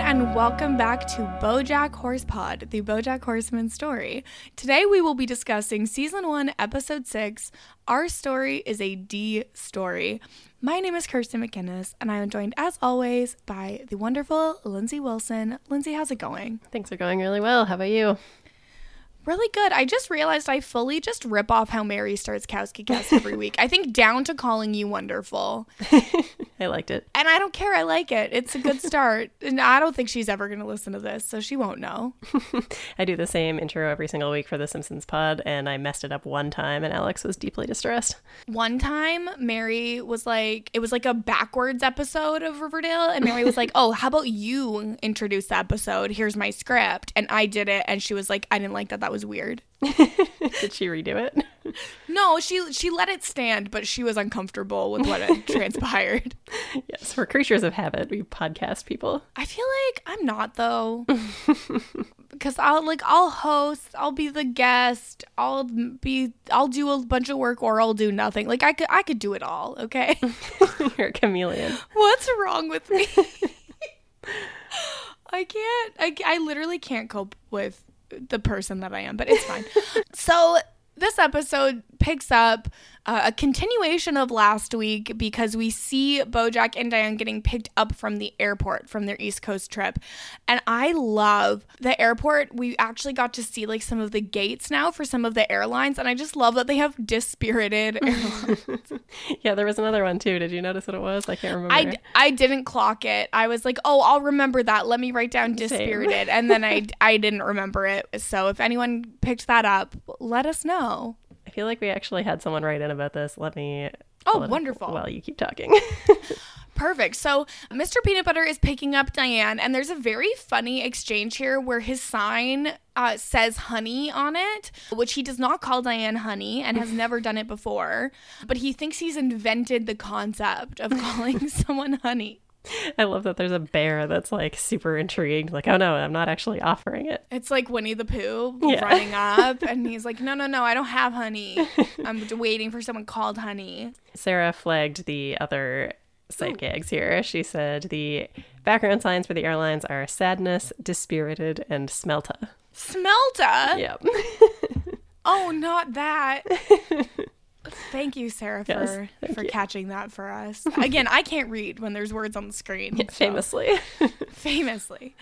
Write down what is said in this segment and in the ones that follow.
and welcome back to Bojack Horse Pod, the Bojack Horseman story. Today we will be discussing season one, episode six. Our story is a D story. My name is Kirsten McInnes, and I am joined, as always, by the wonderful Lindsay Wilson. Lindsay, how's it going? Things are going really well. How about you? Really good. I just realized I fully just rip off how Mary starts Kowski Cast every week. I think down to calling you wonderful. I liked it. And I don't care. I like it. It's a good start. and I don't think she's ever going to listen to this, so she won't know. I do the same intro every single week for the Simpsons pod, and I messed it up one time, and Alex was deeply distressed. One time, Mary was like, it was like a backwards episode of Riverdale, and Mary was like, oh, how about you introduce the episode? Here's my script. And I did it, and she was like, I didn't like that. That was weird. Did she redo it? No, she she let it stand, but she was uncomfortable with what had transpired. yes, we're creatures of habit. We podcast people. I feel like I'm not though. because I'll like I'll host, I'll be the guest, I'll be I'll do a bunch of work or I'll do nothing. Like I could I could do it all, okay? You're a chameleon. What's wrong with me? I can't I I literally can't cope with the person that I am, but it's fine. so this episode picks up uh, a continuation of last week because we see Bojack and Diane getting picked up from the airport from their East Coast trip. And I love the airport. We actually got to see like some of the gates now for some of the airlines. And I just love that they have dispirited airlines. yeah, there was another one too. Did you notice what it was? I can't remember. I, I didn't clock it. I was like, oh, I'll remember that. Let me write down dispirited. And then I, I didn't remember it. So if anyone picked that up, let us know. I feel like we actually had someone write in about this. Let me. Oh, wonderful. While you keep talking. Perfect. So Mr. Peanut Butter is picking up Diane, and there's a very funny exchange here where his sign uh, says honey on it, which he does not call Diane honey and has never done it before. But he thinks he's invented the concept of calling someone honey. I love that there's a bear that's like super intrigued, like, oh no, I'm not actually offering it. It's like Winnie the Pooh yeah. running up, and he's like, no, no, no, I don't have honey. I'm waiting for someone called honey. Sarah flagged the other Ooh. gags here. She said the background signs for the airlines are sadness, dispirited, and smelta. Smelta? Yep. oh, not that. Thank you, Sarah, for yes, for you. catching that for us. Again, I can't read when there's words on the screen. Yeah, so. Famously. famously.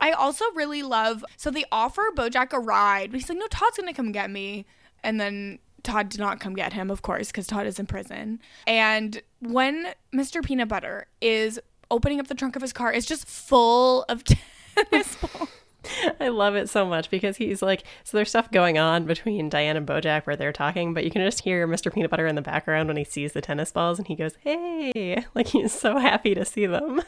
I also really love so they offer Bojack a ride. He's like, no, Todd's gonna come get me. And then Todd did not come get him, of course, because Todd is in prison. And when Mr. Peanut Butter is opening up the trunk of his car, it's just full of tennis balls. I love it so much because he's like, so there's stuff going on between Diane and Bojack where they're talking, but you can just hear Mr. Peanut Butter in the background when he sees the tennis balls and he goes, hey, like he's so happy to see them.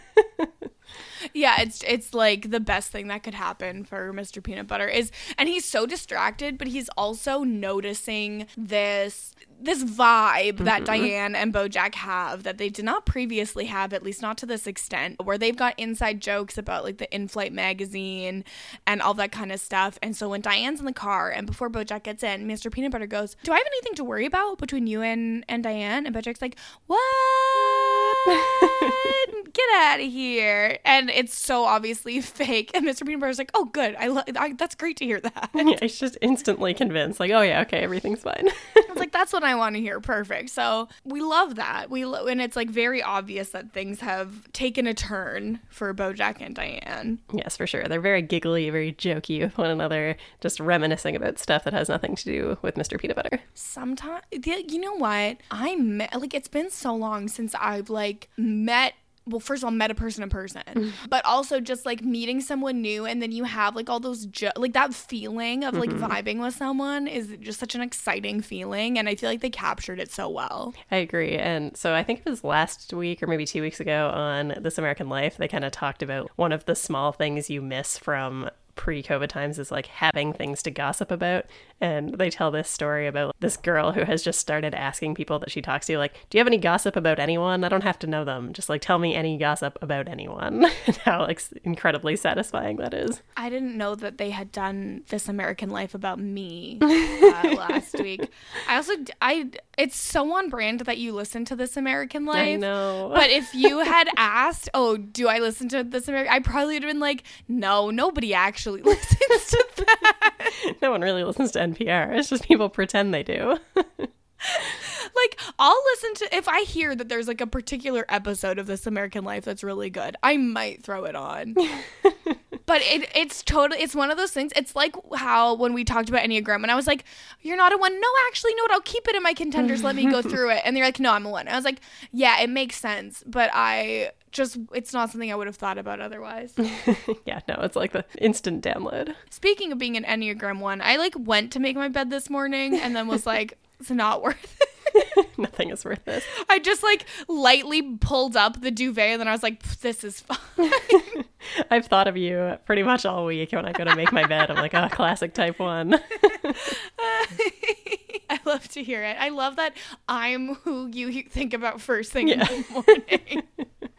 yeah, it's it's like the best thing that could happen for Mr. Peanut Butter is and he's so distracted, but he's also noticing this this vibe mm-hmm. that Diane and Bojack have that they did not previously have, at least not to this extent, where they've got inside jokes about like the in-flight magazine and all that kind of stuff. And so when Diane's in the car and before Bojack gets in, Mr. Peanut Butter goes, "Do I have anything to worry about between you and and Diane?" And Bojack's like, "What? Get out of here!" And it's so obviously fake. And Mr. Peanut Butter's like, "Oh, good. I, lo- I that's great to hear that." Yeah, he's just instantly convinced. Like, "Oh yeah, okay, everything's fine." I was like, "That's what I want to hear. Perfect. So we love that. We lo- and it's like very obvious that things have taken a turn for BoJack and Diane. Yes, for sure. They're very giggly, very jokey with one another, just reminiscing about stuff that has nothing to do with Mr. Peanut Butter. Sometimes, you know what? I met like it's been so long since I've like met well, first of all, met a person in person, but also just like meeting someone new, and then you have like all those jo- like that feeling of like mm-hmm. vibing with someone is just such an exciting feeling, and I feel like they captured it so well. I agree, and so I think it was last week or maybe two weeks ago on This American Life, they kind of talked about one of the small things you miss from pre-COVID times is like having things to gossip about. And they tell this story about this girl who has just started asking people that she talks to, like, "Do you have any gossip about anyone? I don't have to know them. Just like tell me any gossip about anyone." and how like incredibly satisfying that is. I didn't know that they had done this American Life about me uh, last week. I also I It's so on brand that you listen to This American Life. I know. But if you had asked, "Oh, do I listen to This American?" I probably would have been like, "No, nobody actually listens to that." no one really listens to NPR. It's just people pretend they do. like I'll listen to if I hear that there's like a particular episode of This American Life that's really good, I might throw it on. but it it's totally it's one of those things. It's like how when we talked about Enneagram and I was like, You're not a one. No, actually, no, I'll keep it in my contenders. Let me go through it. And they're like, No, I'm a one. I was like, Yeah, it makes sense, but I just it's not something I would have thought about otherwise. yeah, no, it's like the instant download. Speaking of being an Enneagram one, I like went to make my bed this morning and then was like, it's not worth it. Nothing is worth this. I just like lightly pulled up the duvet and then I was like, this is fine. I've thought of you pretty much all week when I go to make my bed. I'm like, oh, classic type one. I love to hear it. I love that I'm who you think about first thing yeah. in the morning.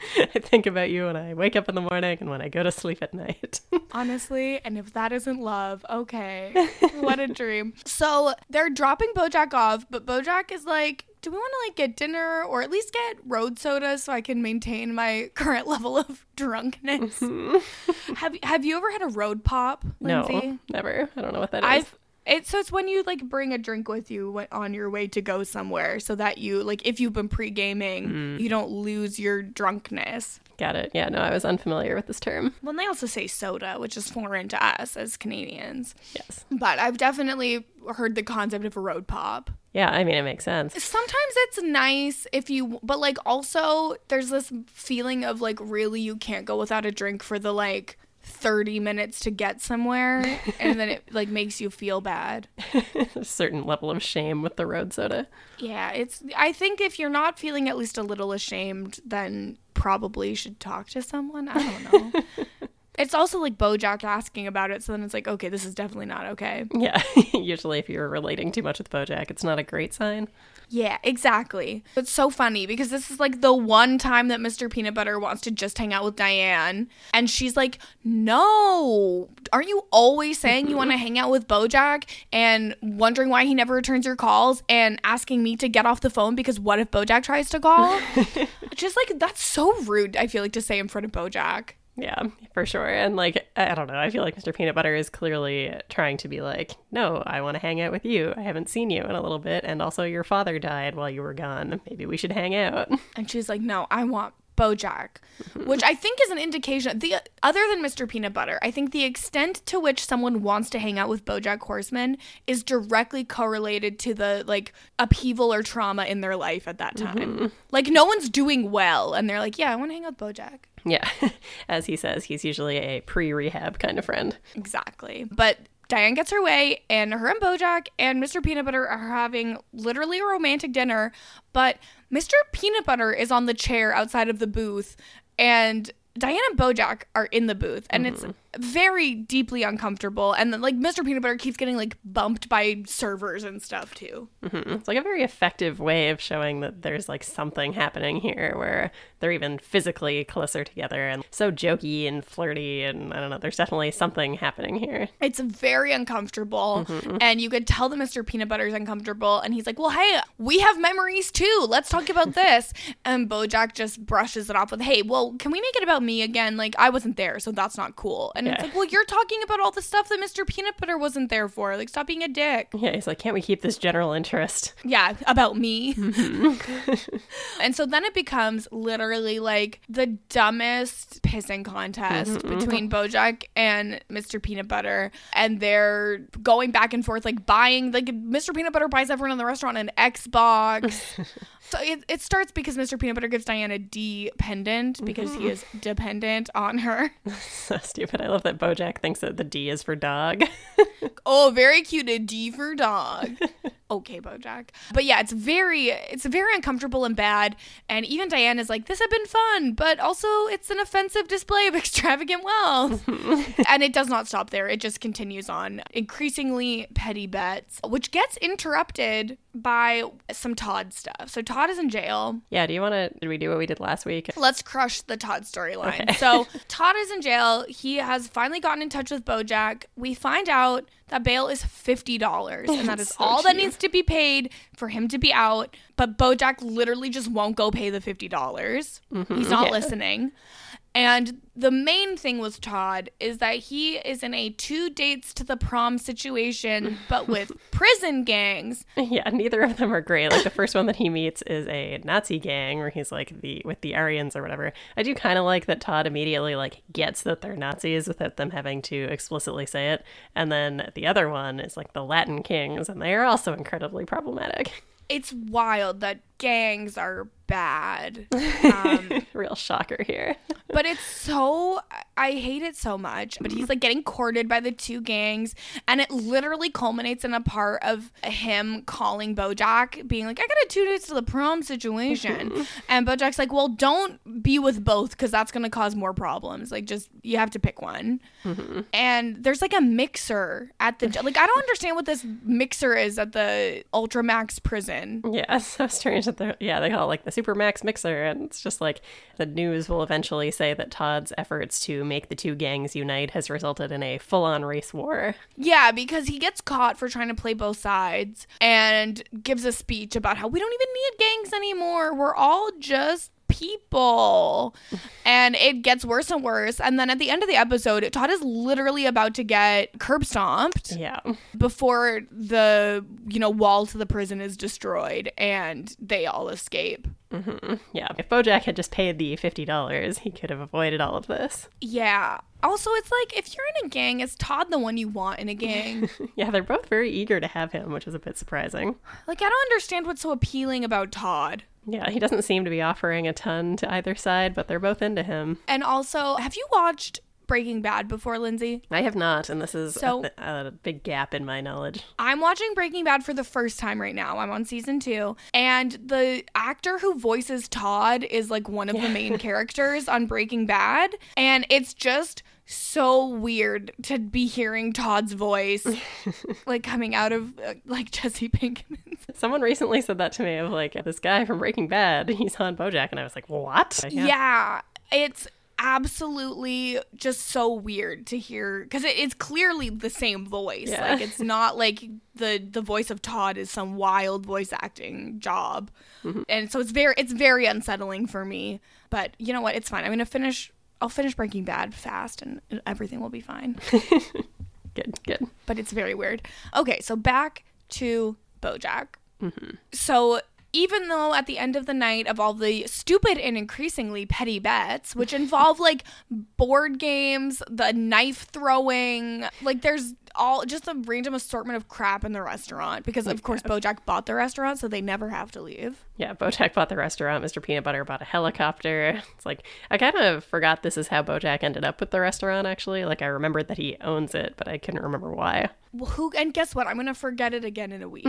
I think about you when I wake up in the morning and when I go to sleep at night. Honestly, and if that isn't love, okay. What a dream. So they're dropping Bojack off, but Bojack is like, do we want to like get dinner or at least get road soda so I can maintain my current level of drunkenness? Mm-hmm. have Have you ever had a road pop, Lindsay? No, never. I don't know what that is. It so it's when you like bring a drink with you on your way to go somewhere so that you like if you've been pre-gaming mm. you don't lose your drunkenness. Got it. Yeah no i was unfamiliar with this term. Well they also say soda which is foreign to us as canadians. Yes. But i've definitely heard the concept of a road pop. Yeah, I mean it makes sense. Sometimes it's nice if you but like also there's this feeling of like really you can't go without a drink for the like 30 minutes to get somewhere and then it like makes you feel bad. a certain level of shame with the road soda. Yeah, it's I think if you're not feeling at least a little ashamed, then probably should talk to someone. I don't know. it's also like Bojack asking about it, so then it's like, okay, this is definitely not okay. Yeah, usually if you're relating too much with Bojack, it's not a great sign. Yeah, exactly. It's so funny because this is like the one time that Mr. Peanut Butter wants to just hang out with Diane. And she's like, No, aren't you always saying you want to hang out with Bojack and wondering why he never returns your calls and asking me to get off the phone because what if Bojack tries to call? just like, that's so rude, I feel like, to say in front of Bojack. Yeah, for sure. And like, I don't know. I feel like Mr. Peanut Butter is clearly trying to be like, no, I want to hang out with you. I haven't seen you in a little bit. And also, your father died while you were gone. Maybe we should hang out. And she's like, no, I want Bojack, which I think is an indication. The other than Mr. Peanut Butter, I think the extent to which someone wants to hang out with BoJack Horseman is directly correlated to the like upheaval or trauma in their life at that time. Mm-hmm. Like no one's doing well, and they're like, "Yeah, I want to hang out with BoJack." Yeah, as he says, he's usually a pre-rehab kind of friend. Exactly, but Diane gets her way, and her and Bojack and Mr. Peanut Butter are having literally a romantic dinner. But Mr. Peanut Butter is on the chair outside of the booth, and Diane and Bojack are in the booth, and mm-hmm. it's very deeply uncomfortable. And then, like, Mr. Peanut Butter keeps getting like bumped by servers and stuff too. Mm-hmm. It's like a very effective way of showing that there's like something happening here, where they're even physically closer together and so jokey and flirty. And I don't know, there's definitely something happening here. It's very uncomfortable, mm-hmm. and you could tell that Mr. Peanut Butter is uncomfortable. And he's like, "Well, hey, we have memories too. Let's talk about this." and Bojack just brushes it off with, "Hey, well, can we make it about me again? Like, I wasn't there, so that's not cool." And yeah. it's like, well, you're talking about all the stuff that Mr. Peanut Butter wasn't there for. Like, stop being a dick. Yeah, he's like, can't we keep this general interest? Yeah, about me. Mm-hmm. and so then it becomes literally like the dumbest pissing contest mm-hmm. between Bojack and Mr. Peanut Butter. And they're going back and forth, like buying, like, Mr. Peanut Butter buys everyone in the restaurant an Xbox. So it, it starts because Mr. Peanut Butter gives Diana D pendant because he mm-hmm. is dependent on her. so stupid. I love that Bojack thinks that the D is for dog. oh, very cute. A D for dog. okay, Bojack. But yeah, it's very it's very uncomfortable and bad. And even Diane is like, this had been fun, but also it's an offensive display of extravagant wealth. and it does not stop there. It just continues on. Increasingly petty bets, which gets interrupted by some Todd stuff. So Todd is in jail. Yeah, do you want to did we do what we did last week? Let's crush the Todd storyline. Okay. so Todd is in jail. He has finally gotten in touch with Bojack. We find out that bail is $50 and that is so all that needs to be paid for him to be out, but Bojack literally just won't go pay the $50. dollars mm-hmm. He's not yeah. listening. And the main thing with Todd is that he is in a two dates to the prom situation, but with prison gangs. Yeah, neither of them are great. Like the first one that he meets is a Nazi gang where he's like the with the Aryans or whatever. I do kind of like that Todd immediately like gets that they're Nazis without them having to explicitly say it. And then the other one is like the Latin kings and they are also incredibly problematic. It's wild that gangs are bad. Um, Real shocker here. but it's so I hate it so much. But he's like getting courted by the two gangs, and it literally culminates in a part of him calling BoJack, being like, "I got a two days to the prom situation," and BoJack's like, "Well, don't be with both because that's gonna cause more problems. Like, just you have to pick one." And there's like a mixer at the like I don't understand what this mixer is at the Ultramax prison. Yeah, so strange yeah, they call it like the Supermax mixer and it's just like the news will eventually say that Todd's efforts to make the two gangs unite has resulted in a full-on race war. Yeah, because he gets caught for trying to play both sides and gives a speech about how we don't even need gangs anymore. We're all just people. and it gets worse and worse. And then at the end of the episode, Todd is literally about to get curb stomped Yeah. before the, you know, wall to the prison is destroyed and they all escape. Mm-hmm. Yeah. If Bojack had just paid the $50, he could have avoided all of this. Yeah. Also, it's like if you're in a gang, is Todd the one you want in a gang? Yeah, they're both very eager to have him, which is a bit surprising. like, I don't understand what's so appealing about Todd. Yeah, he doesn't seem to be offering a ton to either side, but they're both into him. And also, have you watched Breaking Bad before, Lindsay? I have not, and this is So- a, a big gap in my knowledge. I'm watching Breaking Bad for the first time right now. I'm on season two. And the actor who voices Todd is like one of the main characters on Breaking Bad. And it's just so weird to be hearing Todd's voice like coming out of uh, like Jesse Pinkman's. Someone recently said that to me of like this guy from Breaking Bad, he's on Bojack, and I was like, what? Yeah. it's absolutely just so weird to hear because it, it's clearly the same voice. Yeah. Like it's not like the the voice of Todd is some wild voice acting job, and so it's very it's very unsettling for me. But you know what? It's fine. I'm gonna finish. I'll finish Breaking Bad fast, and everything will be fine. Good, good. but it's very weird. Okay, so back to Bojack. Mm-hmm. So even though at the end of the night of all the stupid and increasingly petty bets, which involve like board games, the knife throwing, like there's all just a random assortment of crap in the restaurant because of course Bojack bought the restaurant, so they never have to leave. Yeah, Bojack bought the restaurant. Mr. Peanut Butter bought a helicopter. It's like I kind of forgot this is how Bojack ended up with the restaurant. Actually, like I remembered that he owns it, but I couldn't remember why. Well, who and guess what? I'm gonna forget it again in a week.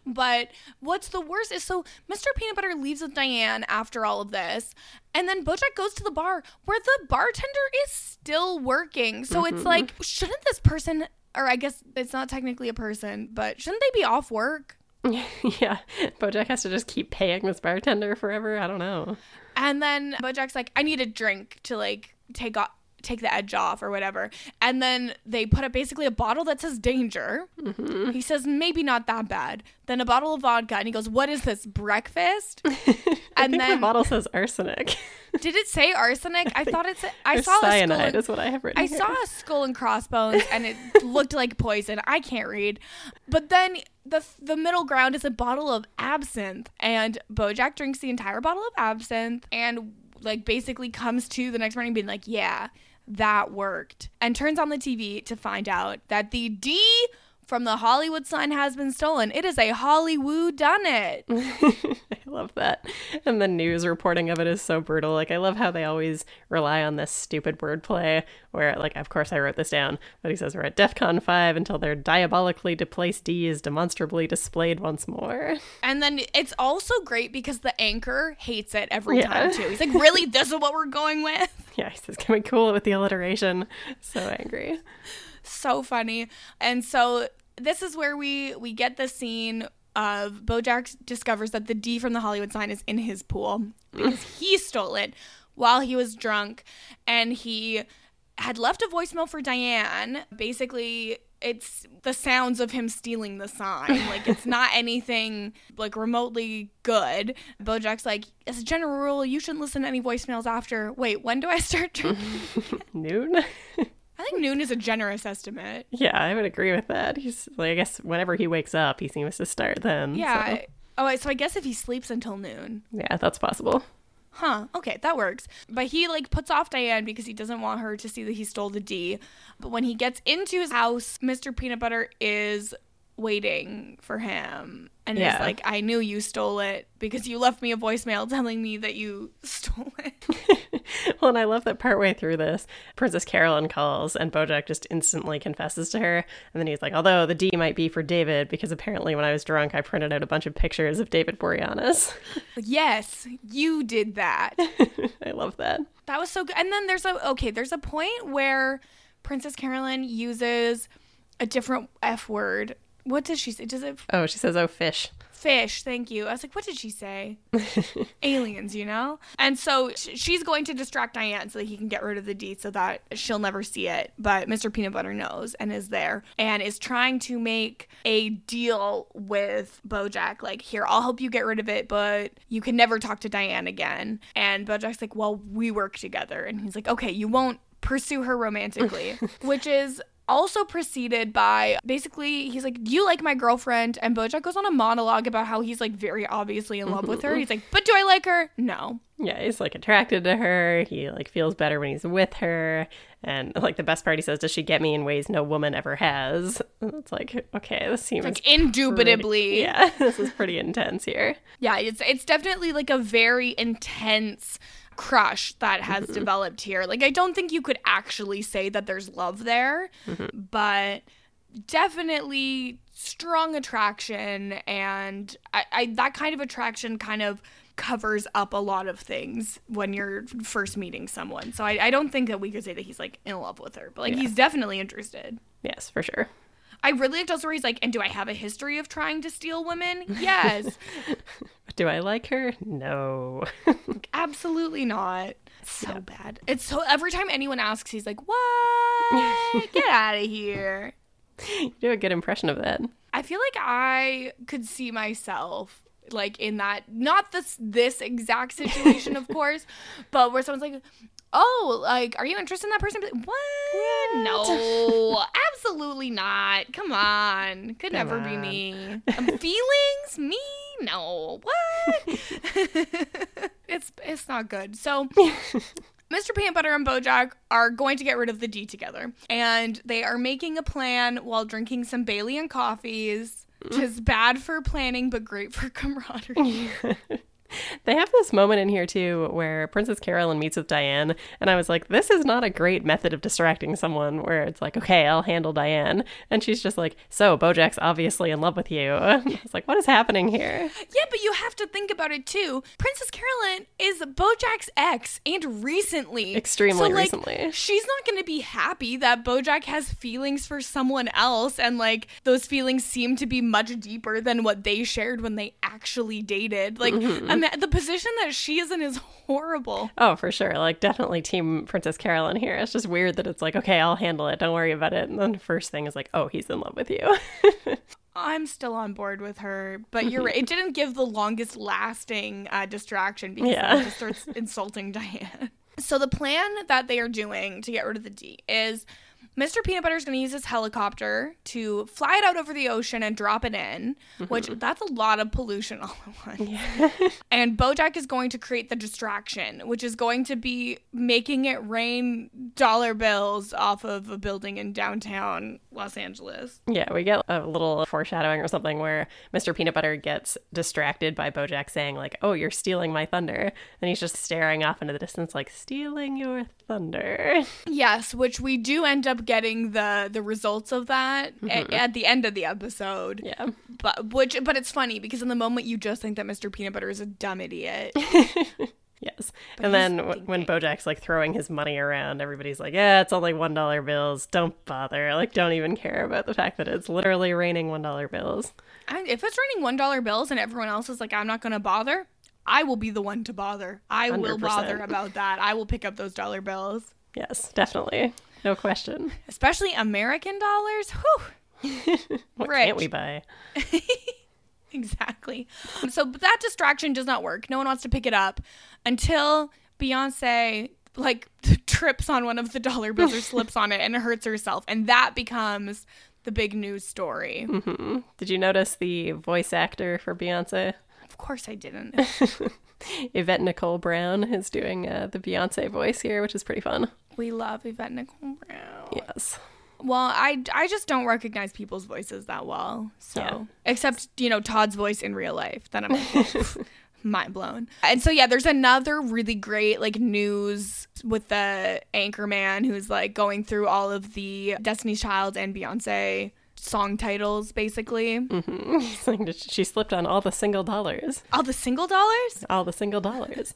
but what's the worst is so Mr. Peanut Butter leaves with Diane after all of this, and then Bojack goes to the bar where the bartender is still working. So it's mm-hmm. like, shouldn't this person, or I guess it's not technically a person, but shouldn't they be off work? yeah, Bojack has to just keep paying this bartender forever. I don't know. And then Bojack's like, I need a drink to like take off. Take the edge off or whatever. And then they put up basically a bottle that says danger. Mm-hmm. He says, maybe not that bad. Then a bottle of vodka. And he goes, What is this, breakfast? I And then the bottle says arsenic. Did it say arsenic? I thought it said. I saw a skull. cyanide And, is what I have written. I here. saw a skull and crossbones, and it looked like poison. I can't read, but then the the middle ground is a bottle of absinthe, and BoJack drinks the entire bottle of absinthe, and like basically comes to the next morning being like, "Yeah, that worked," and turns on the TV to find out that the D. From the Hollywood sign has been stolen. It is a Hollywood done it. I love that. And the news reporting of it is so brutal. Like I love how they always rely on this stupid wordplay where like of course I wrote this down, but he says we're at DEFCON five until their diabolically deplaced D is demonstrably displayed once more. And then it's also great because the anchor hates it every Yeah. time too. He's like, "Really? This is what we're going with?" Yeah, he says, Can we cool it with the alliteration? So angry. so funny. And so this is where we we get the scene of Bojack discovers that the D from the Hollywood sign is in his pool because he stole it while he was drunk and he had left a voicemail for Diane. Basically, it's the sounds of him stealing the sign. Like it's not anything like remotely good. Bojack's like, as a general rule, you shouldn't listen to any voicemails after. Wait, when do I start drinking? Noon? I think noon is a generous estimate. yeah, I would agree with that. He's like, I guess whenever he wakes up, he seems to start then. Yeah. so- Oh, so I guess if he sleeps until noon. yeah, that's possible. Huh. Okay, that works. But he like puts off Diane because he doesn't want her to see that he stole the D. But when he gets into his house, Mr. Peanut Butter is waiting for him and Yeah. is like, "I knew you stole it because you left me a voicemail telling me that you stole it." well, and I love that partway through this, Princess Carolyn calls and Bojack just instantly confesses to her. And then he's like, although the D might be for David, because apparently when I was drunk, I printed out a bunch of pictures of David Boreanaz. yes, you did that. I love that. That was so good. And then there's a okay, there's a point where Princess Carolyn uses a different F word. What does she say? Does it Oh, she says, oh, fish. Fish? Thank you. I was like, what did she say? Aliens, you know? And so sh- she's going to distract Diane so that he can get rid of the D so that she'll never see it. But Mr. Peanut Butter knows and is there and is trying to make a deal with Bojack. Like, here, I'll help you get rid of it, but you can never talk to Diane again. And Bojack's like, well, we work together. And he's like, okay, you won't pursue her romantically, which is also preceded by basically he's like, Do you like my girlfriend? And Bojack goes on a monologue about how he's like very obviously in love with her. Mm-hmm. He's like, But do I like her? No. Yeah, he's like attracted to her. He like feels better when he's with her. And like the best part, he says, "Does she get me in ways no woman ever has?" And it's like, okay, this seems Like indubitably. pretty- yeah, this is pretty intense here. Yeah, it's it's definitely like a very intense crush that has mm-hmm. developed here. Like I don't think you could actually say that there's love there, mm-hmm. but definitely strong attraction and I, I that kind of attraction kind of covers up a lot of things when you're first meeting someone. So I, I don't think that we could say that he's like in love with her, but like he's definitely interested. Yes, for sure. I really liked also where he's like, and do I have a history of trying to steal women? Yes. Do I like her? No. Absolutely not. So bad. It's so every time anyone asks, he's like, "What? Get out of here." you do a good impression of that. I feel like I could see myself like in that not this this exact situation, of course, but where someone's like, "Oh, like, are you interested in that person?" Like, what? No, absolutely not. Come on, could never be me. Um, feelings, me? No. What? it's it's not good. So. Mr. Peanut Butter and Bojack are going to get rid of the D together. And they are making a plan while drinking some Bailey and coffees, which is bad for planning but great for camaraderie. They have this moment in here too where Princess Carolyn meets with Diane, and I was like, this is not a great method of distracting someone where it's like, okay, I'll handle Diane. And she's just like, so Bojack's obviously in love with you. I was like, what is happening here? yeah, but you have to think about it too. Princess Carolyn is Bojack's ex and recently. Extremely So, like, recently. She's not going to be happy that Bojack has feelings for someone else and like those feelings seem to be much deeper than what they shared when they actually dated. Like Mm-hmm. Ima- the position that she is in is horrible. Oh, for sure. Like, definitely Team Princess Carolyn here. It's just weird that it's like, okay, I'll handle it. Don't worry about it. And then the first thing is like, oh, he's in love with you. I'm still on board with her, but you're right. It didn't give the longest lasting uh, distraction because Yeah. it just starts insulting Diane. So the plan that they are doing to get rid of the D is Mr. Peanut Butter is going to use his helicopter to fly it out over the ocean and drop it in, which mm-hmm. that's a lot of pollution all at once. And Bojack is going to create the distraction, which is going to be making it rain dollar bills off of a building in downtown Los Angeles. Yeah, we get a little foreshadowing or something where Mr. Peanut Butter gets distracted by Bojack saying, like, oh, you're stealing my thunder. And he's just staring off into the distance, like, stealing your thunder. Yes, which we do end up getting the the results of that a- mm-hmm. at, the end of the episode. Yeah. But which but it's funny because in the moment you just think that Mr. Peanut Butter is a dumb idiot. Yes. and then w- when Bojack's like throwing his money around, everybody's like, yeah, it's only $1 bills. Don't bother. Like, don't even care about the fact that it's literally raining $1 bills. I, if it's raining one dollar bills and everyone else is like, I'm not gonna bother, I will be the one to bother. I will 100%. bother about that. I will pick up those dollar bills. Yes, definitely. No question. Especially American dollars. Whew. what Rich. can't we buy? Exactly. So but that distraction does not work. No one wants to pick it up until Beyonce like trips on one of the dollar bills or slips on it and hurts herself, and that becomes the big news story. Mm-hmm. Did you notice the voice actor for Beyonce? Of course, I didn't. Yvette Nicole Brown is doing uh, the Beyonce voice here, which is pretty fun. We love Yvette Nicole Brown. Yes. Well, I, I just don't recognize people's voices that well. So, Yeah. except, you know, Todd's voice in real life. Then I'm like, mind blown. And so, yeah, there's another really great, like, news with the anchor man who's, like, going through all of the Destiny's Child and Beyonce song titles, basically. Mm-hmm. Like she slipped on all the single dollars. All the single dollars. All the single dollars.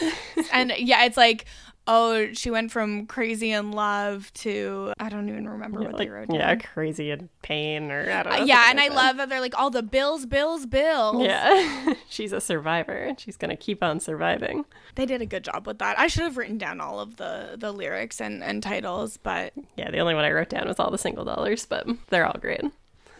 And yeah, it's like, oh, she went from crazy in love to, I don't even remember what like, they wrote down. yeah, crazy in pain or I don't know. Uh, yeah, and I that. love that they're like all the bills, bills, bills. Yeah. She's a survivor. She's going to keep on surviving. They did a good job with that. I should have written down all of the the lyrics and and titles, but Yeah, the only one I wrote down was all the single dollars, but they're all great.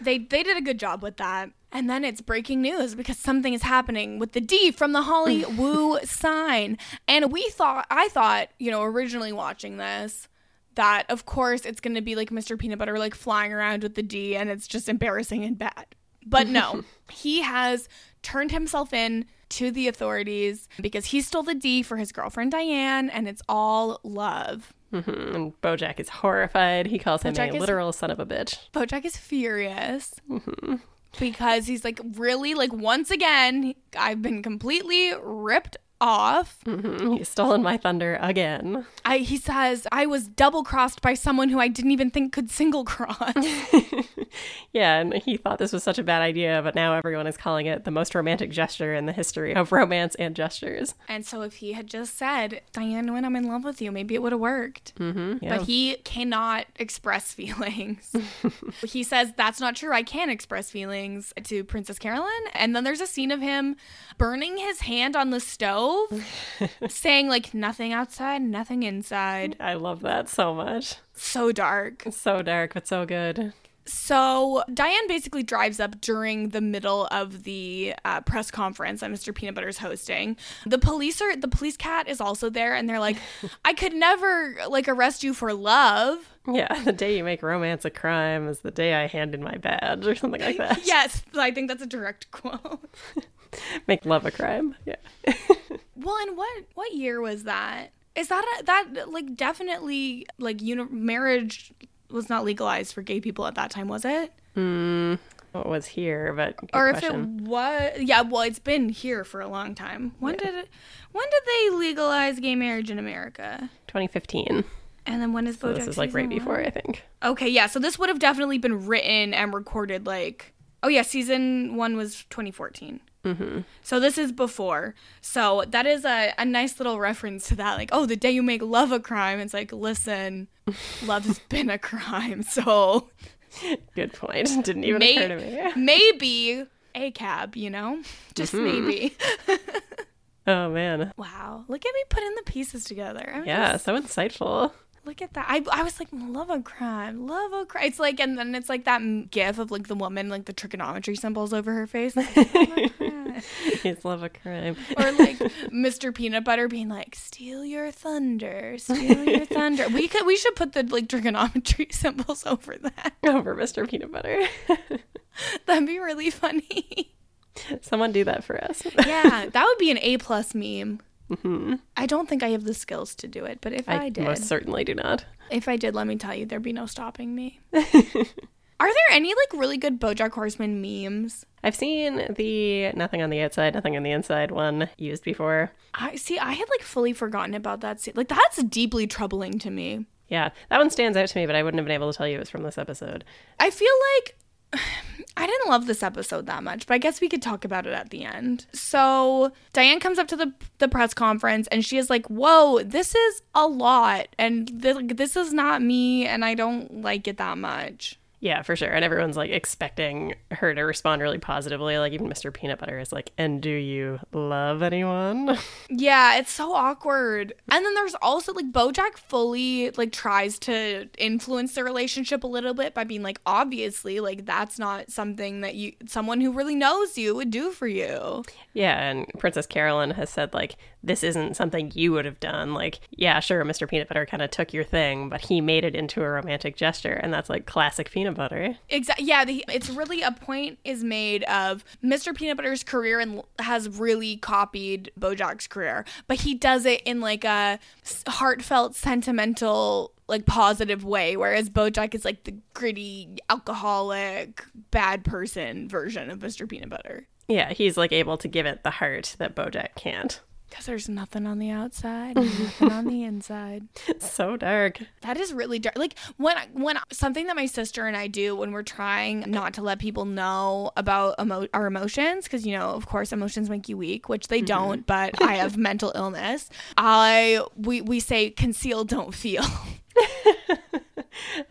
they they did a good job with that. And then it's breaking news because something is happening with the D from the Holly Woo sign. And we thought I thought, you know, originally watching this that of course it's going to be like Mr. Peanut Butter like flying around with the D and it's just embarrassing and bad. But no, he has turned himself in to the authorities because he stole the D for his girlfriend Diane and it's all love. hmm And Bojack is horrified. He calls him Bojack a is- literal son of a bitch. Bojack is furious because he's like, really, like once again, I've been completely ripped off. hmm He's stolen my thunder again. I, he says I was double crossed by someone who I didn't even think could single cross. Yeah, and he thought this was such a bad idea, but now everyone is calling it the most romantic gesture in the history of romance and gestures. and so if he had just said, Diane, when I'm in love with you, maybe it would have worked. hmm Yeah. But he cannot express feelings. he says, That's not true. I can express feelings to Princess Carolyn. And then there's a scene of him burning his hand on the stove, saying, like, nothing outside, nothing inside. I love that so much. So dark. So dark, but so good. So Diane basically drives up during the middle of the uh, press conference that Mr. Peanut Butter's hosting. The police are the police cat is also there, and they're like, "I could never like arrest you for love." Yeah, the day you make romance a crime is the day I hand in my badge or something like that. Yes, I think that's a direct quote. Make love a crime. Yeah. Well, and what what year was that? Is that a, that like definitely like uni- marriage was not legalized for gay people at that time, was it? Mm, what was here, but or if question. it was, yeah. Well, it's been here for a long time. When Yeah. did it? When did they legalize gay marriage in America? 2015. And then when is So BoJack this is like right season before. I think. Okay, yeah. So this would have definitely been written and recorded like. Oh yeah, season one was 2014. Mm-hmm. So this is before. So that is a, a nice little reference to that. Like, oh, the day you make love a crime, it's like, listen, love's been a crime. So Good point. Didn't even May- occur to me. maybe a cab, you know? Just Mm-hmm. maybe. Oh man. wow. Look at me putting the pieces together. I'm Yeah, just- so insightful. Look at that. I, I was like, love a crime. Love a crime. It's like, and then it's like that gif of like the woman, like the trigonometry symbols over her face. Like, love. He's love a crime. or like Mr. Peanut Butter being like, "Steal your thunder, steal your thunder." We could, we should put the like trigonometry symbols over that. Over Mr. Peanut Butter. That'd be really funny. Someone do that for us. yeah, that would be an A plus meme. Hmm I don't think I have the skills to do it, but if I, did. I, did, most certainly do not. if I did, let me tell you, there'd be no stopping me. Are there any like really good BoJack Horseman memes? I've seen the nothing on the outside, nothing on the inside one used before. I see. I had like fully forgotten about that scene. Like that's deeply troubling to me. Yeah, that one stands out to me, but I wouldn't have been able to tell you it was from this episode. I feel like I didn't love this episode that much, but I guess we could talk about it at the end. So Diane comes up to the the press conference and she is like, "Whoa, this is a lot, and th- this is not me, and I don't like it that much." Yeah, for sure. And everyone's like expecting her to respond really positively. Like even Mr. Peanut Butter is like, "And do you love anyone?" Yeah, it's so awkward. And then there's also like Bojack fully like tries to influence the relationship a little bit by being like, obviously, like that's not something that you someone who really knows you would do for you. Yeah, and Princess Carolyn has said like this isn't something you would have done. Like, yeah, sure, Mr. Peanut Butter kind of took your thing, but he made it into a romantic gesture, and that's like classic peanut butter. Exactly. Yeah, the, it's really a point is made of Mr. Peanut Butter's career and has really copied Bojack's career, but he does it in like a heartfelt, sentimental, like positive way, whereas Bojack is like the gritty, alcoholic, bad person version of Mr. Peanut Butter. Yeah, he's like able to give it the heart that Bojack can't. Because there's nothing on the outside, and nothing on the inside. so dark. That is really dark. Like when when something that my sister and I do when we're trying not to let people know about emo- our emotions, because you know, of course, emotions make you weak, which they mm-hmm. don't. But I have mental illness. I we we say conceal, don't feel. Oh,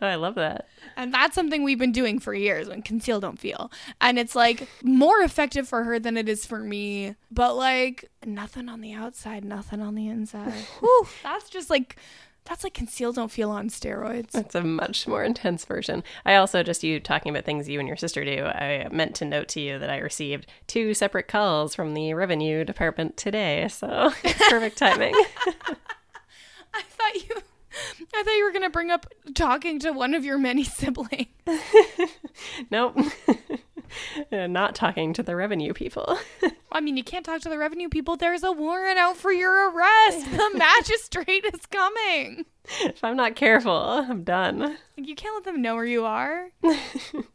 I love that. And that's something we've been doing for years when conceal don't feel. And it's like more effective for her than it is for me. But like nothing on the outside, nothing on the inside. Whew, that's just like that's like conceal don't feel on steroids. It's a much more intense version. I also, just you talking about things you and your sister do, I meant to note to you that I received two separate calls from the revenue department today. So it's perfect timing. I thought you I thought you were gonna bring up talking to one of your many siblings. nope. Not talking to the revenue people. I mean, you can't talk to the revenue people. There's a warrant out for your arrest. The magistrate is coming. if I'm not careful, I'm done. You can't let them know where you are.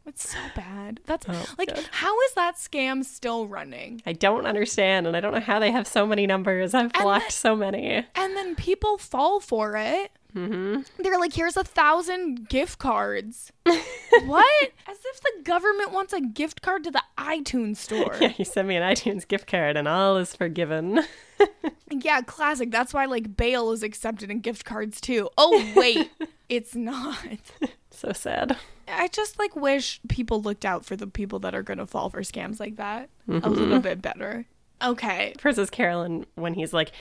It's so bad. That's Oh, like, God. how is that scam still running? I don't understand, and I don't know how they have so many numbers. I've blocked so many. And then people fall for it. hmm They're like, here's a thousand gift cards. what? As if the government wants a gift card to the iTunes store. Yeah, you send me an iTunes gift card, and all is forgiven. Yeah, classic. That's why like bail is accepted in gift cards too. Oh wait, it's not. so sad. I just like wish people looked out for the people that are going to fall for scams like that a mm-hmm. little bit better. Okay. Versus Carolyn, when he's like,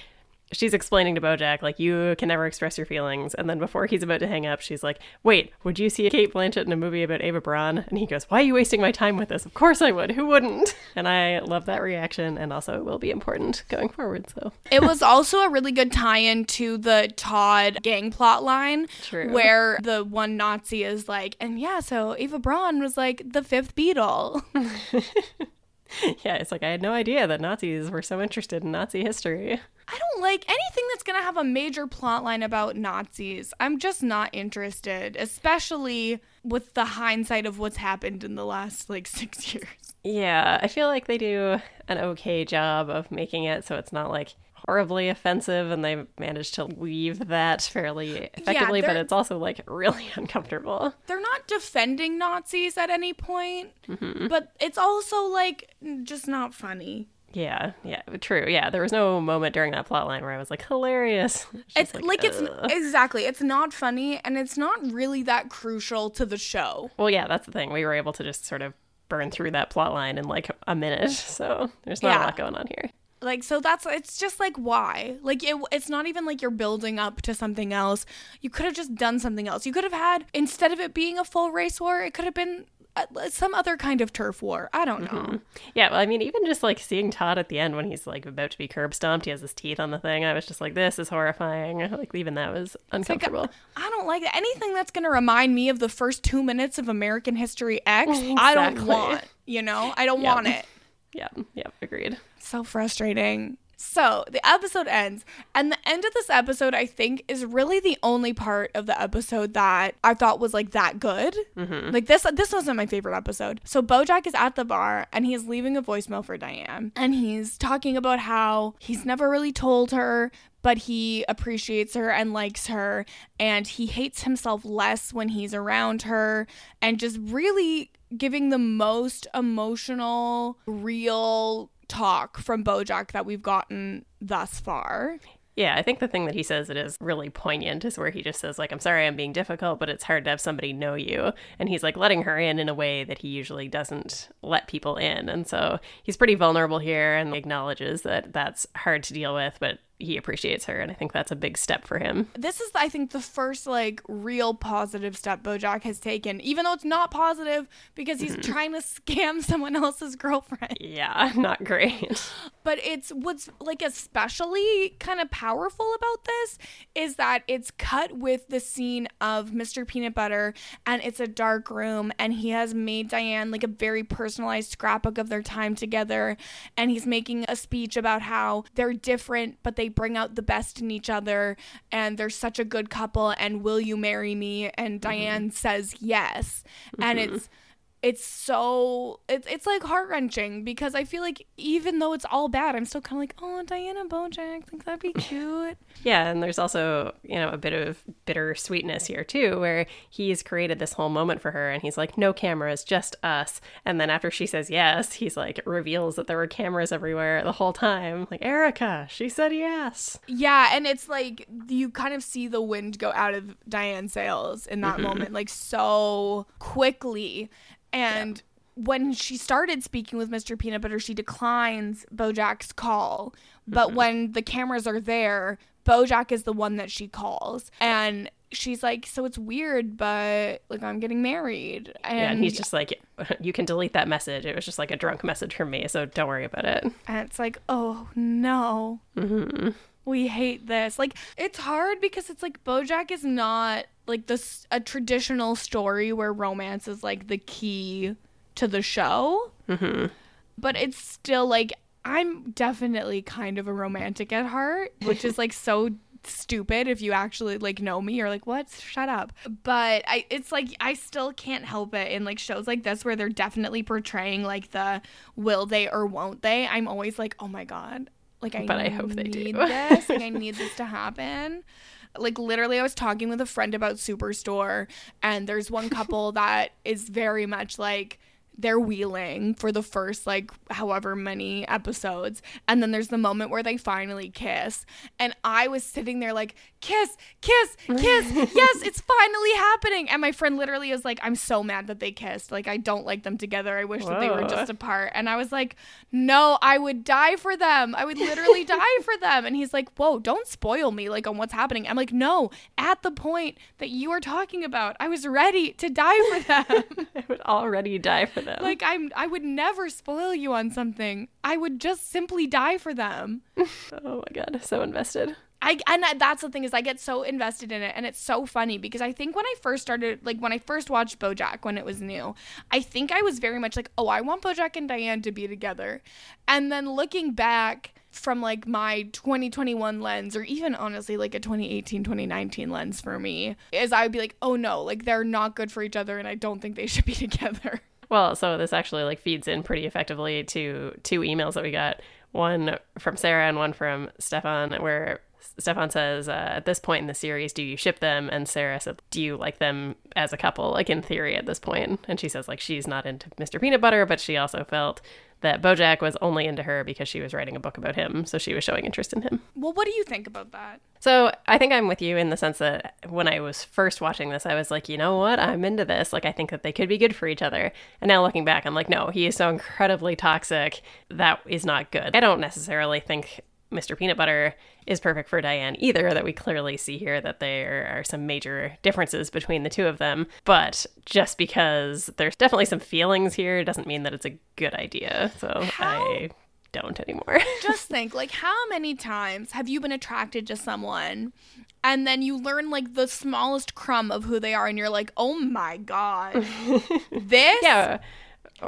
she's explaining to Bojack, like, you can never express your feelings. And then before he's about to hang up, she's like, wait, would you see Cate Blanchett in a movie about Ava Braun? And he goes, why are you wasting my time with this? Of course I would. Who wouldn't? And I love that reaction. And also, it will be important going forward. So, It was also a really good tie-in to the Todd gang plot line True. where the one Nazi is like, and yeah, so Eva Braun was like the fifth Beatle. yeah, it's like, I had no idea that Nazis were so interested in Nazi history. I don't like anything that's going to have a major plot line about Nazis. I'm just not interested, especially with the hindsight of what's happened in the last like 6 years. Yeah, I feel like they do an okay job of making it so it's not like horribly offensive and they manage to weave that fairly effectively, but it's also like really uncomfortable. They're not defending Nazis at any point, Mm-hmm. but it's also like just not funny. Yeah, yeah, true. Yeah, there was no moment during that plot line where I was like hilarious. It's just like, it's exactly, it's not funny and it's not really that crucial to the show. well, yeah, that's the thing. We were able to just sort of burn through that plot line in like a minute, so there's not Yeah. a lot going on here. Like so that's it's just like why? Like it, it's not even like you're building up to something else. You could have just done something else. You could have had instead of it being a full race war, it could have been Uh, some other kind of turf war. I don't know. Mm-hmm. Yeah, well, I mean, even just like seeing Todd at the end when he's like about to be curb stomped, he has his teeth on the thing. I was just like, this is horrifying. Like, even that was uncomfortable. I don't like that. Anything that's going to remind me of the first 2 minutes of American History X, I don't want, you know? I don't Yep. want it. yeah, yeah, agreed. So frustrating. So the episode ends, and the end of this episode, I think, is really the only part of the episode that I thought was like that good. Mm-hmm. Like this, this wasn't my favorite episode. So BoJack is at the bar, and he's leaving a voicemail for Diane, and he's talking about how he's never really told her. But he appreciates her and likes her, and he hates himself less when he's around her, and just really giving the most emotional, real talk from Bojack that we've gotten thus far. Yeah, I think the thing that he says that is really poignant is where he just says like I'm sorry I'm being difficult, but it's hard to have somebody know you. And he's like letting her in in a way that he usually doesn't let people in. And so he's pretty vulnerable here and acknowledges that that's hard to deal with, but he appreciates her and i think that's a big step for him. This is i think the first like real positive step bojack has taken even though it's not positive because he's mm-hmm. trying to scam someone else's girlfriend. Yeah not great. But it's what's like especially kind of powerful about this is that it's cut with the scene of mr peanut butter and it's a dark room and he has made diane like a very personalized scrapbook of their time together and he's making a speech about how they're different but they they bring out the best in each other and they're such a good couple and will you marry me and mm-hmm. Diane says yes mm-hmm. and it's it's so it's it's like heart wrenching because I feel like even though it's all bad, I'm still kind of like, oh, Diana Bojack, think that'd be cute. yeah, and there's also you know a bit of bitter sweetness here too, where he's created this whole moment for her, and he's like, no cameras, just us. And then after she says yes, he's like reveals that there were cameras everywhere the whole time. Like Erica, she said yes. Yeah, and it's like you kind of see the wind go out of Diane's sails in that mm-hmm. moment, like so quickly and yeah. when she started speaking with Mr. Peanut Butter, she declines Bojack's call. But mm-hmm. when the cameras are there, Bojack is the one that she calls. And she's like, So it's weird, but like I'm getting married. And, yeah, and he's just like, You can delete that message. It was just like a drunk message from me, so don't worry about it. And it's like, Oh no. Mm-hmm we hate this. Like it's hard because it's like BoJack is not like this a traditional story where romance is like the key to the show. Mm-hmm. But it's still like I'm definitely kind of a romantic at heart, which is like so stupid if you actually like know me you're like what shut up but i it's like i still can't help it in like shows like this where they're definitely portraying like the will they or won't they i'm always like oh my god like I, but I hope they do. this. Like I need this to happen. Like literally, I was talking with a friend about Superstore, and there's one couple that is very much like they're wheeling for the first like however many episodes. And then there's the moment where they finally kiss. And i was sitting there like kiss kiss kiss. Yes it's finally happening. And my friend literally is like i'm so mad that they kissed. Like i don't like them together. I wish Whoa. that they were just apart. And i was like no i would die for them. I would literally die for them. And he's like whoa don't spoil me like on what's happening. I'm like no at the point that you are talking about i was ready to die for them. I would already die for them. Like I'm I would never spoil you on something. I would just simply die for them. oh my god, so invested. I and that's the thing is I get so invested in it and it's so funny because I think when I first started like when I first watched BoJack when it was new, I think I was very much like, "Oh, I want BoJack and Diane to be together." And then looking back from like my 2021 lens or even honestly like a 2018 2019 lens for me is I would be like, "Oh no, like they're not good for each other and I don't think they should be together." Well, so this actually like feeds in pretty effectively to two emails that we got. One from Sarah and one from Stefan, where Stefan says, uh, at this point in the series, do you ship them? And Sarah said, do you like them as a couple, like in theory at this point? And she says, like, she's not into Mr. Peanut Butter, but she also felt that Bojack was only into her because she was writing a book about him, so she was showing interest in him. Well, what do you think about that? So I think I'm with you in the sense that when I was first watching this, I was like, you know what? I'm into this. Like, I think that they could be good for each other. And now looking back, I'm like, no, he is so incredibly toxic. That is not good. I don't necessarily think Mr. Peanut Butter is perfect for Diane either, that we clearly see here that there are some major differences between the two of them. But just because there's definitely some feelings here doesn't mean that it's a good idea. So how, I don't anymore. just think like, how many times have you been attracted to someone and then you learn like the smallest crumb of who they are and you're like, oh my God, this? Yeah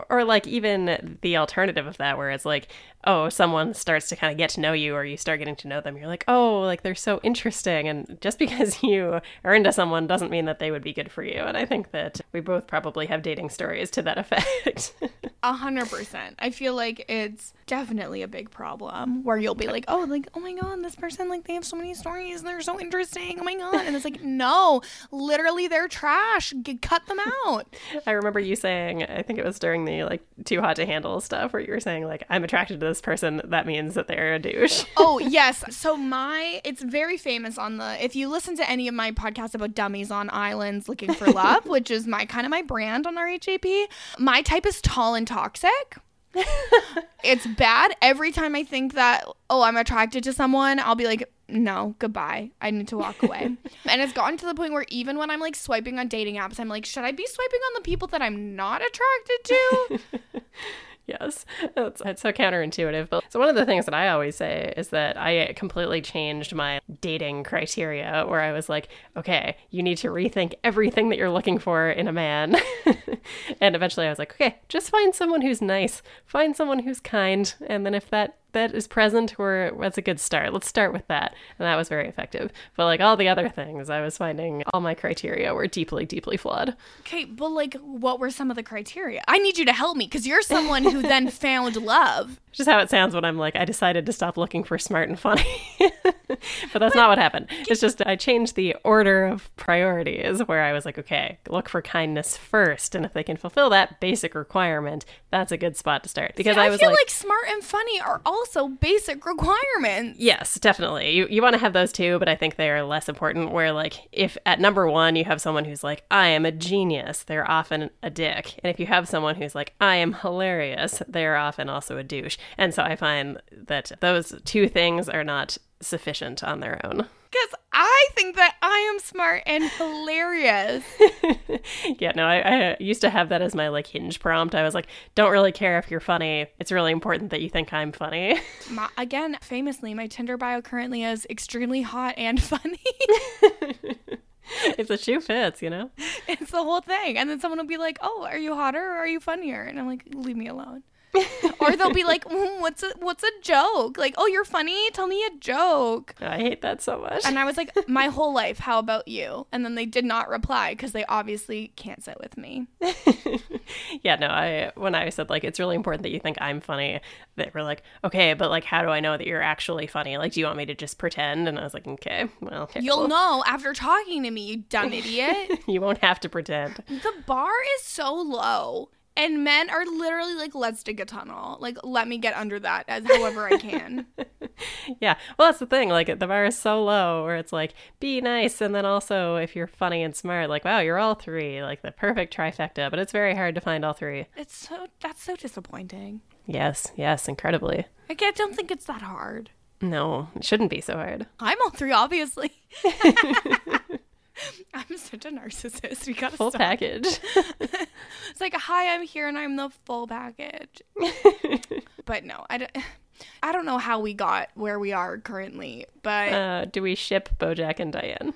or like even the alternative of that where it's like oh someone starts to kind of get to know you or you start getting to know them you're like oh like they're so interesting and just because you are into someone doesn't mean that they would be good for you and i think that we both probably have dating stories to that effect A hundred percent. I feel like it's definitely a big problem where you'll be like, oh, like, oh my god, this person like they have so many stories and they're so interesting. Oh my god, and it's like, no, literally they're trash. G- cut them out. I remember you saying, I think it was during the like too hot to handle stuff, where you were saying like, I'm attracted to this person. That means that they're a douche. oh yes. So my, it's very famous on the. If you listen to any of my podcasts about dummies on islands looking for love, which is my kind of my brand on RHAP, my type is tall and toxic. it's bad. Every time I think that, oh, I'm attracted to someone, I'll be like, no, goodbye. I need to walk away. and it's gotten to the point where even when I'm like swiping on dating apps, I'm like, should I be swiping on the people that I'm not attracted to? Yes, it's, it's so counterintuitive. But so one of the things that I always say is that I completely changed my dating criteria, where I was like, okay, you need to rethink everything that you're looking for in a man. and eventually, I was like, okay, just find someone who's nice, find someone who's kind, and then if that that is present, where that's a good start. Let's start with that, and that was very effective. But like all the other things, I was finding all my criteria were deeply, deeply flawed. Okay, but like, what were some of the criteria? I need you to help me because you're someone who then found love. Just how it sounds when I'm like, I decided to stop looking for smart and funny. but that's not what happened. It's just I changed the order of priorities where I was like, okay, look for kindness first. And if they can fulfill that basic requirement, that's a good spot to start. Because See, I, I was feel like, like smart and funny are also basic requirements. Yes, definitely. You you want to have those too, but I think they are less important. Where like if at number one you have someone who's like, I am a genius, they're often a dick. And if you have someone who's like, I am hilarious, they're often also a douche. And so I find that those two things are not sufficient on their own. Because I think that I am smart and hilarious. yeah, no, I, I used to have that as my like hinge prompt. I was like, don't really care if you're funny. It's really important that you think I'm funny. My, again, famously, my Tinder bio currently is extremely hot and funny. if the shoe fits, you know? it's the whole thing. And then someone will be like, oh, are you hotter or are you funnier? And I'm like, leave me alone. Or they'll be like, mm, "What's a what's a joke?" Like, "Oh, you're funny. Tell me a joke." I hate that so much. And I was like, "My whole life. How about you?" And then they did not reply because they obviously can't sit with me. yeah, no. I when I said like it's really important that you think I'm funny, they were like, "Okay, but like, how do I know that you're actually funny? Like, do you want me to just pretend?" And I was like, "Okay, well, okay, you'll well. know after talking to me, you dumb idiot." you won't have to pretend. The bar is so low. And men are literally like, let's dig a tunnel. Like, let me get under that as however I can. yeah. Well, that's the thing. Like, the bar is so low where it's like, be nice. And then also, if you're funny and smart, like, wow, you're all three. Like, the perfect trifecta. But it's very hard to find all three. It's so, that's so disappointing. Yes. Yes. Incredibly. Like, I don't think it's that hard. No, it shouldn't be so hard. I'm all three, obviously. I'm such a narcissist. We got a full stop. package. it's like, hi, I'm here and I'm the full package. but no, I don't. I don't know how we got where we are currently, but uh, do we ship BoJack and Diane?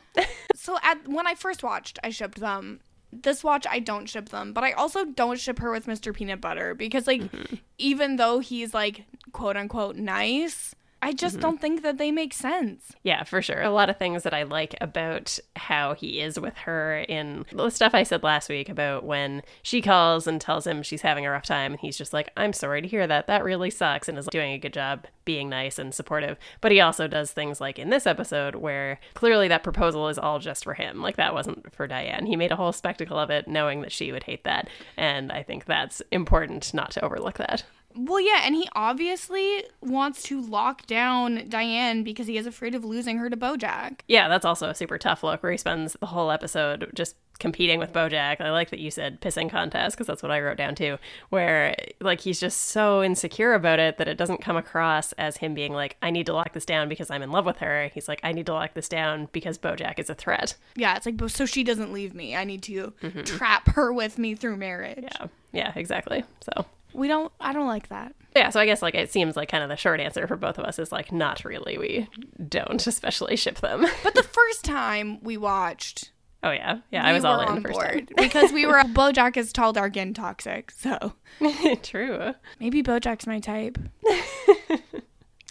so at when I first watched, I shipped them. This watch, I don't ship them, but I also don't ship her with Mr. Peanut Butter because, like, mm-hmm. even though he's like quote unquote nice, I just mm-hmm. don't think that they make sense. Yeah, for sure. A lot of things that I like about how he is with her in the stuff I said last week about when she calls and tells him she's having a rough time and he's just like, "I'm sorry to hear that. That really sucks." and is doing a good job being nice and supportive. But he also does things like in this episode where clearly that proposal is all just for him. Like that wasn't for Diane. He made a whole spectacle of it knowing that she would hate that. And I think that's important not to overlook that. Well, yeah, and he obviously wants to lock down Diane because he is afraid of losing her to Bojack. Yeah, that's also a super tough look where he spends the whole episode just competing with Bojack. I like that you said pissing contest because that's what I wrote down too, where like he's just so insecure about it that it doesn't come across as him being like, I need to lock this down because I'm in love with her. He's like, I need to lock this down because Bojack is a threat. Yeah, it's like, so she doesn't leave me. I need to mm-hmm. trap her with me through marriage. Yeah, yeah, exactly. So we don't i don't like that. Yeah so i guess like it seems like kind of the short answer for both of us is like not really. We don't especially ship them. But the first time we watched oh yeah. Yeah i was all in on board. because we were bojack is tall dark and toxic so. True. Maybe bojack's my type.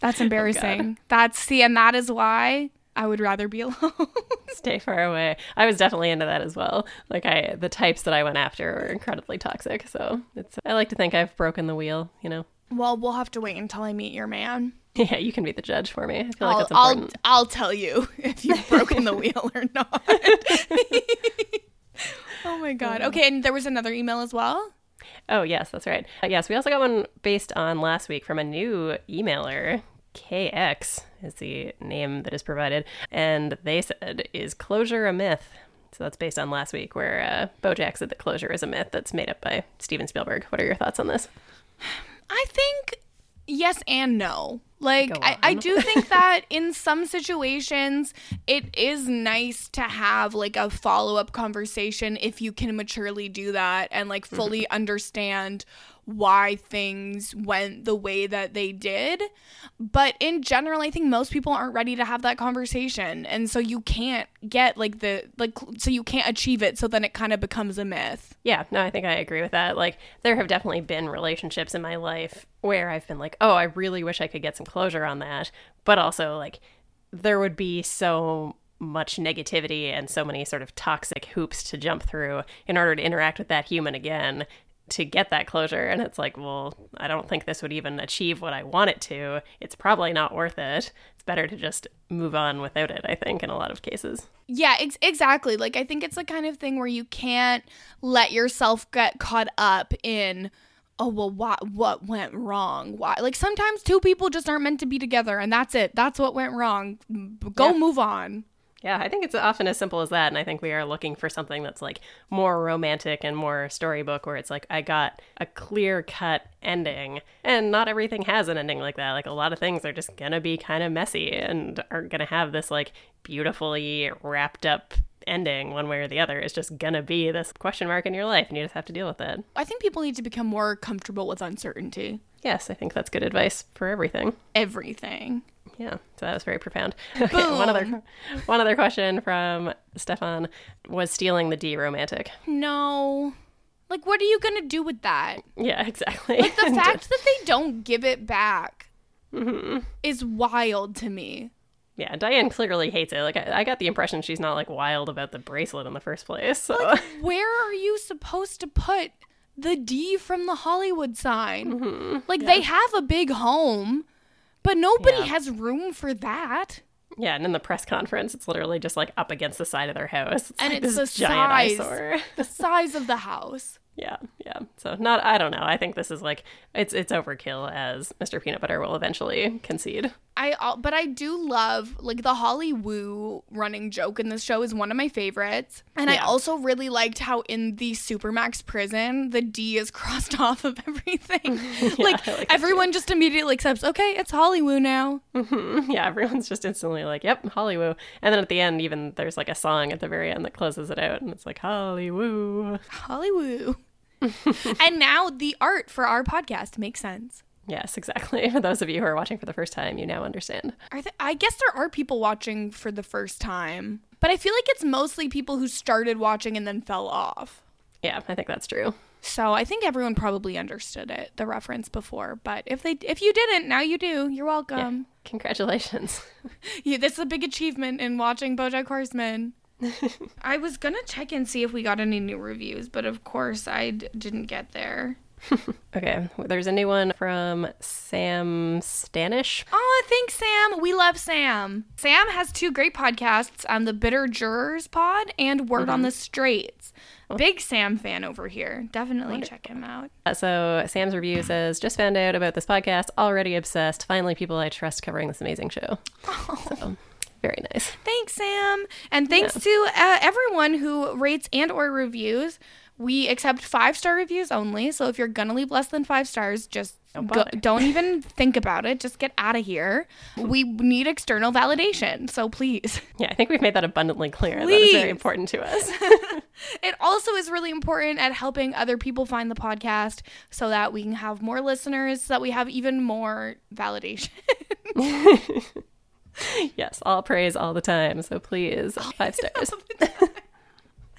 That's oh, embarrassing. Oh that's see and that is why I would rather be alone. Stay far away. I was definitely into that as well. Like I the types that I went after were incredibly toxic. So it's I like to think I've broken the wheel, you know. well, we'll have to wait until I meet your man. Yeah, you can be the judge for me. I feel like I'll, that's I'll. I'll tell you if you've broken the wheel or not. oh my god. Okay, and there was another email as well. Oh, yes, that's right. Uh, yes, we also got one based on last week from a new emailer. KX is the name that is provided. And they said, Is closure a myth? So that's based on last week, where uh, Bojack said that closure is a myth that's made up by Steven Spielberg. What are your thoughts on this? I think yes and no. Like I, I do think that in some situations it is nice to have like a follow-up conversation if you can maturely do that and like fully understand why things went the way that they did. But in general, I think most people aren't ready to have that conversation. And so you can't get like the like so you can't achieve it so then it kind of becomes a myth. Yeah, no, I think I agree with that. Like, there have definitely been relationships in my life where I've been like, oh, I really wish I could get some closure on that. But also, like, there would be so much negativity and so many sort of toxic hoops to jump through in order to interact with that human again to get that closure. And it's like, well, I don't think this would even achieve what I want it to. It's probably not worth it. It's better to just move on without it, I think, in a lot of cases. Yeah, ex- exactly. Like I think it's the kind of thing where you can't let yourself get caught up in oh well what what went wrong? Why? Like sometimes two people just aren't meant to be together and that's it. That's what went wrong. Go Yeah. move on. Yeah, I think it's often as simple as that. And I think we are looking for something that's like more romantic and more storybook, where it's like, I got a clear cut ending. And not everything has an ending like that. Like, a lot of things are just going to be kind of messy and aren't going to have this like beautifully wrapped up ending one way or the other. It's just going to be this question mark in your life, and you just have to deal with it. I think people need to become more comfortable with uncertainty. Yes, I think that's good advice for everything. Everything. Yeah, so that was very profound. Okay, one other one other question from Stefan was stealing the D romantic. No. Like what are you going to do with that? Yeah, exactly. Like the fact that they don't give it back mm-hmm. is wild to me. yeah, Diane clearly hates it. Like I, I got the impression she's not like wild about the bracelet in the first place. So where are you supposed to put the D from the Hollywood sign? Mm-hmm. Like they have a big home, but nobody Yeah. has room for that. yeah, and in the press conference, it's literally just like up against the side of their house, it's And like it's this the giant size. eyesore. The size of the house. Yeah, yeah. So not, I don't know. I think this is like it's it's overkill, as Mr. Peanut Butter will eventually concede. I but I do love like the Hollywoo running joke in this show is one of my favorites. And I also really liked how in the Supermax prison the D is crossed off of everything. like, like everyone just immediately accepts, okay, it's Hollywoo now. Mm-hmm. yeah, everyone's just instantly like, "Yep, Hollywood," and then at the end, even there's like a song at the very end that closes it out, and it's like Hollywood. Hollywoo. and now the art for our podcast makes sense. Yes, exactly. For those of you who are watching for the first time, you now understand. I, th- I guess there are people watching for the first time, but I feel like it's mostly people who started watching and then fell off. Yeah, I think that's true. So I think everyone probably understood it, the reference before. But if they, if you didn't, now you do. You're welcome. Congratulations. Yeah, this is a big achievement in watching BoJack Horseman. I was gonna check and see if we got any new reviews, but of course I d- didn't get there. Okay, there's a new one from Sam Stanish. Oh, thanks, Sam. We love Sam. Sam has two great podcasts um, the Bitter Jurors Pod and Word on the Straits. Big Sam fan over here. Definitely check him out. Uh, So Sam's review says, "Just found out about this podcast. Already obsessed. Finally, people I trust covering this amazing show." So, very nice. Thanks, Sam. And thanks to uh, everyone who rates and or reviews. We accept five star reviews only. So if you're gonna leave less than five stars, just go, don't even think about it. Just get out of here. We need external validation. So please. Yeah, I think we've made that abundantly clear. That is very important to us. It also is really important at helping other people find the podcast so that we can have more listeners, so that we have even more validation. yes, all praise all the time. So please, five stars.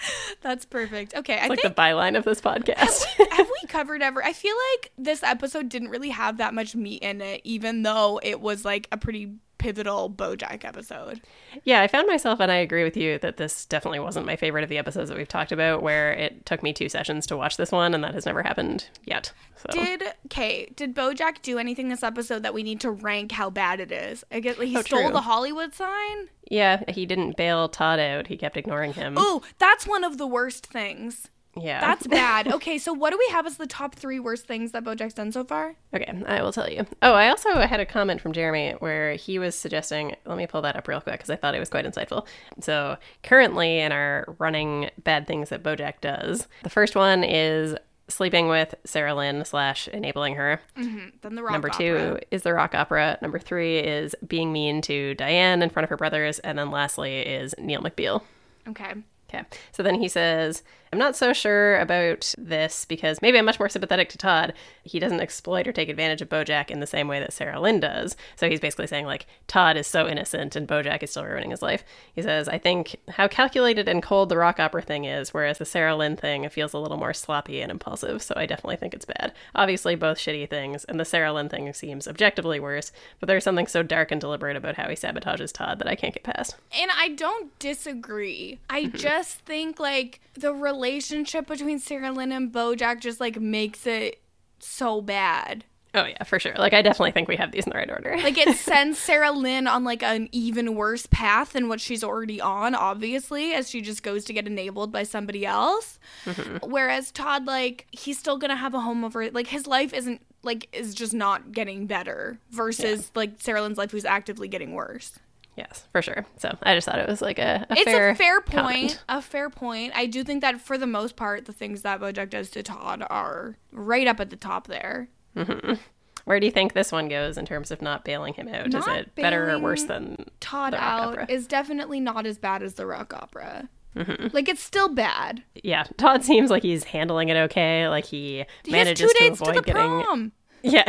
That's perfect. Okay, I like think the byline of this podcast. have we covered ever? I feel like this episode didn't really have that much meat in it, even though it was like a pretty pivotal BoJack episode. Yeah, I found myself, and I agree with you that this definitely wasn't my favorite of the episodes that we've talked about. Where it took me two sessions to watch this one, and that has never happened yet. So. Did Kate? Did BoJack do anything this episode that we need to rank how bad it is? I get like he Oh, stole true. the Hollywood sign. Yeah, he didn't bail Todd out. He kept ignoring him. Oh, that's one of the worst things. Yeah, That's bad. Okay, so what do we have as the top three worst things that BoJack's done so far? Okay, I will tell you. Oh, I also had a comment from Jeremy where he was suggesting. Let me pull that up real quick because I thought it was quite insightful. So, currently in our running bad things that Bojack does, the first one is sleeping with Sarah Lynn slash enabling her. Mm-hmm. Then the rock Number opera. two is the rock opera. Number three is being mean to Diane in front of her brothers, and then lastly is Neal McBeal. Okay. Okay. So then he says, I'm not so sure about this because maybe I'm much more sympathetic to Todd. He doesn't exploit or take advantage of Bojack in the same way that Sarah Lynn does. So he's basically saying, like, Todd is so innocent and Bojack is still ruining his life. He says, I think how calculated and cold the rock opera thing is, whereas the Sarah Lynn thing feels a little more sloppy and impulsive. So I definitely think it's bad. Obviously, both shitty things, and the Sarah Lynn thing seems objectively worse, but there's something so dark and deliberate about how he sabotages Todd that I can't get past. And I don't disagree. I just think like the relationship between Sarah Lynn and Bojack just like makes it so bad. Oh, yeah, for sure. Like, I definitely think we have these in the right order. Like it sends Sarah Lynn on like an even worse path than what she's already on, obviously, as she just goes to get enabled by somebody else. Mm-hmm. Whereas Todd, like, he's still gonna have a home over like his life isn't like is just not getting better versus like Sarah Lynn's life who's actively getting worse. Yes, for sure. So I just thought it was like a, a it's fair a fair point. comment. A fair point. I do think that for the most part, the things that Bojack does to Todd are right up at the top there. Where do you think this one goes in terms of not bailing him out? Is it better or worse than Todd out opera. is definitely not as bad as the rock opera. Mm-hmm. Like it's still bad. yeah? Todd seems like he's handling it okay. Like he He manages to to avoid the getting prom. yeah,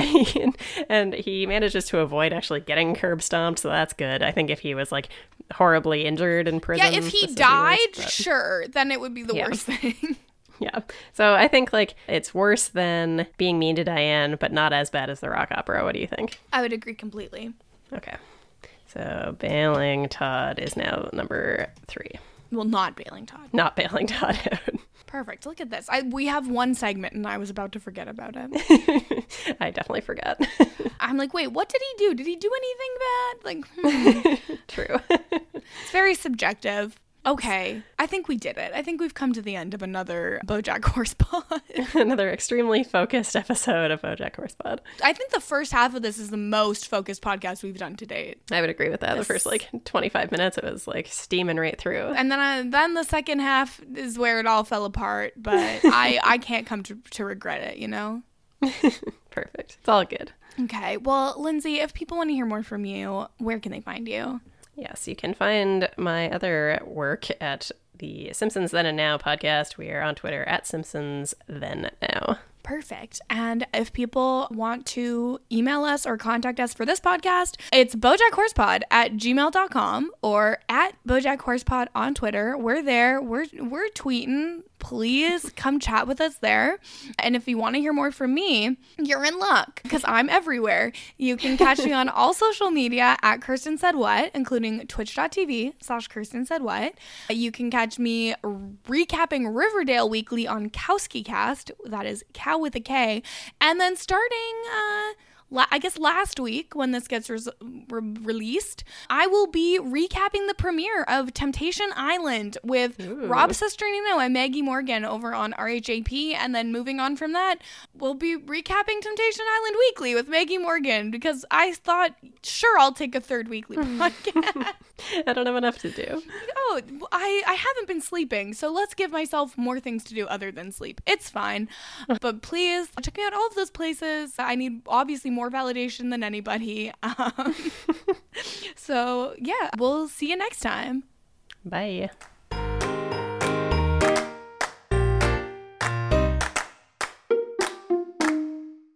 and he manages to avoid actually getting curb stomped. So that's good. I think if he was like horribly injured in prison, Yeah, if he be worse, died, but- sure, then it would be the Yeah. worst thing. yeah. So I think like it's worse than being mean to Diane, but not as bad as the rock opera. What do you think? I would agree completely. Okay. So bailing Todd is now number three. Well, not bailing Todd. Not bailing Todd out. Perfect. Look at this. I we have one segment and I was about to forget about it. I definitely forget. I'm like, wait, what did he do? Did he do anything bad? Like, hmm. True. it's very subjective. Okay, I think we did it. I think we've come to the end of another BoJack Horsepoint. Another extremely focused episode of BoJack Horsepod. I think the first half of this is the most focused podcast we've done to date, I would agree with that. The first like 25 minutes, it was like steaming right through. and then I, then the second half is where it all fell apart. But I I can't come to to regret it. You know. Perfect. It's all good. Okay. Well, Lindsay, if people want to hear more from you, where can they find you? Yes, you can find my other work at the Simpsons Then and Now podcast. We are on Twitter at Simpsons Then Now. Perfect. And if people want to email us or contact us for this podcast, it's bojackhorsepod at gmail.com or at bojackhorsepod on Twitter. We're there. We're we're tweeting. Please come chat with us there. And if you want to hear more from me, you're in luck because I'm everywhere. You can catch me on all social media at Kirsten Said What, including twitch.tv slash Kirsten Said What. You can catch me recapping Riverdale weekly on Kowski Cast. That is cow with a K. And then starting, uh, la- I guess last week when this gets res- re- released, I will be recapping the premiere of Temptation Island with Rob Cesternino and Maggie Morgan over on RHAP. And then moving on from that, we'll be recapping Temptation Island weekly with Maggie Morgan because I thought, sure, I'll take a third weekly podcast. I don't have enough to do. oh, I, I haven't been sleeping, so let's give myself more things to do other than sleep. It's fine. But please check me out all of those places. I need obviously more validation than anybody. Um, so, yeah, we'll see you next time. Bye.